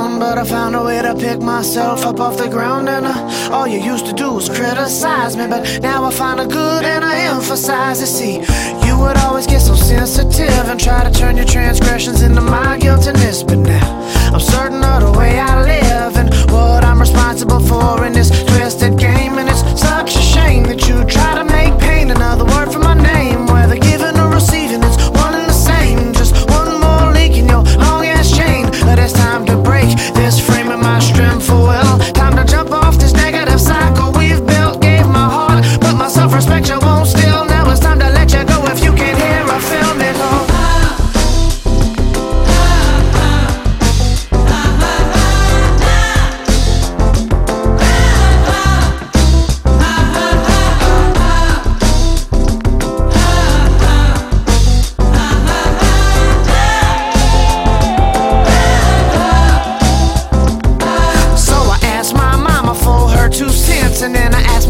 but I found a way to pick myself up off the ground. And uh, all you used to do was criticize me, but now I find a good and I emphasize it. See, you would always get so sensitive and try to turn your transgressions into my guiltiness, but now I'm certain of the way I live and what I'm responsible for in this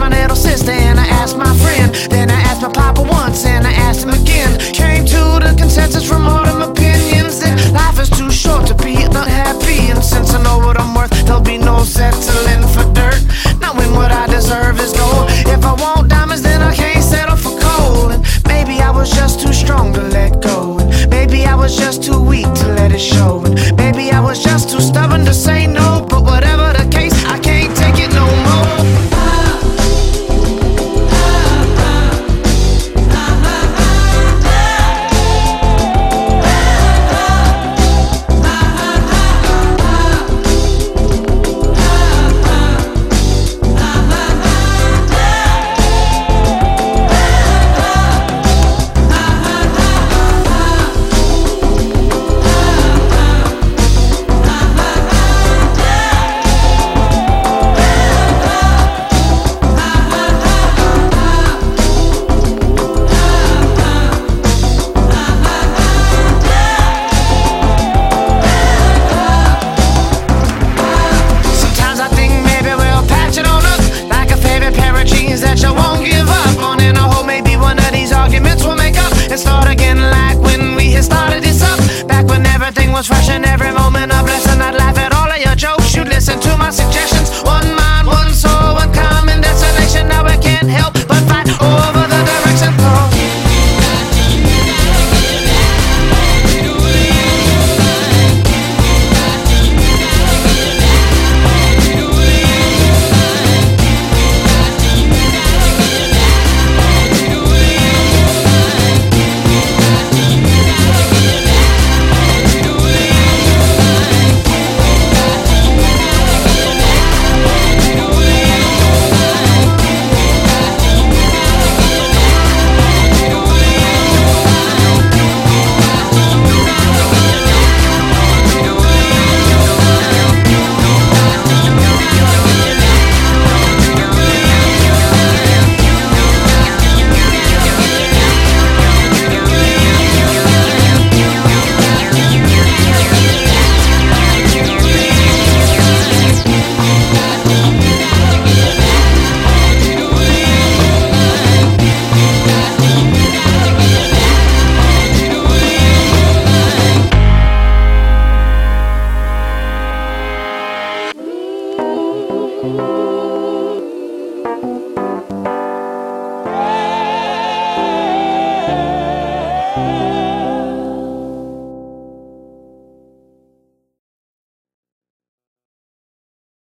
my little sister, and I asked my friend, then I asked my papa once, and I asked him again. Came to the consensus from all them opinions that life is too short to be unhappy, and since I know what I'm worth, there'll be no settling for dirt. Knowing what I deserve is gold. If I want diamonds, then I can't settle for coal. And maybe I was just too strong to let go, and maybe I was just too weak to let it show, and maybe I was just too stubborn to say no.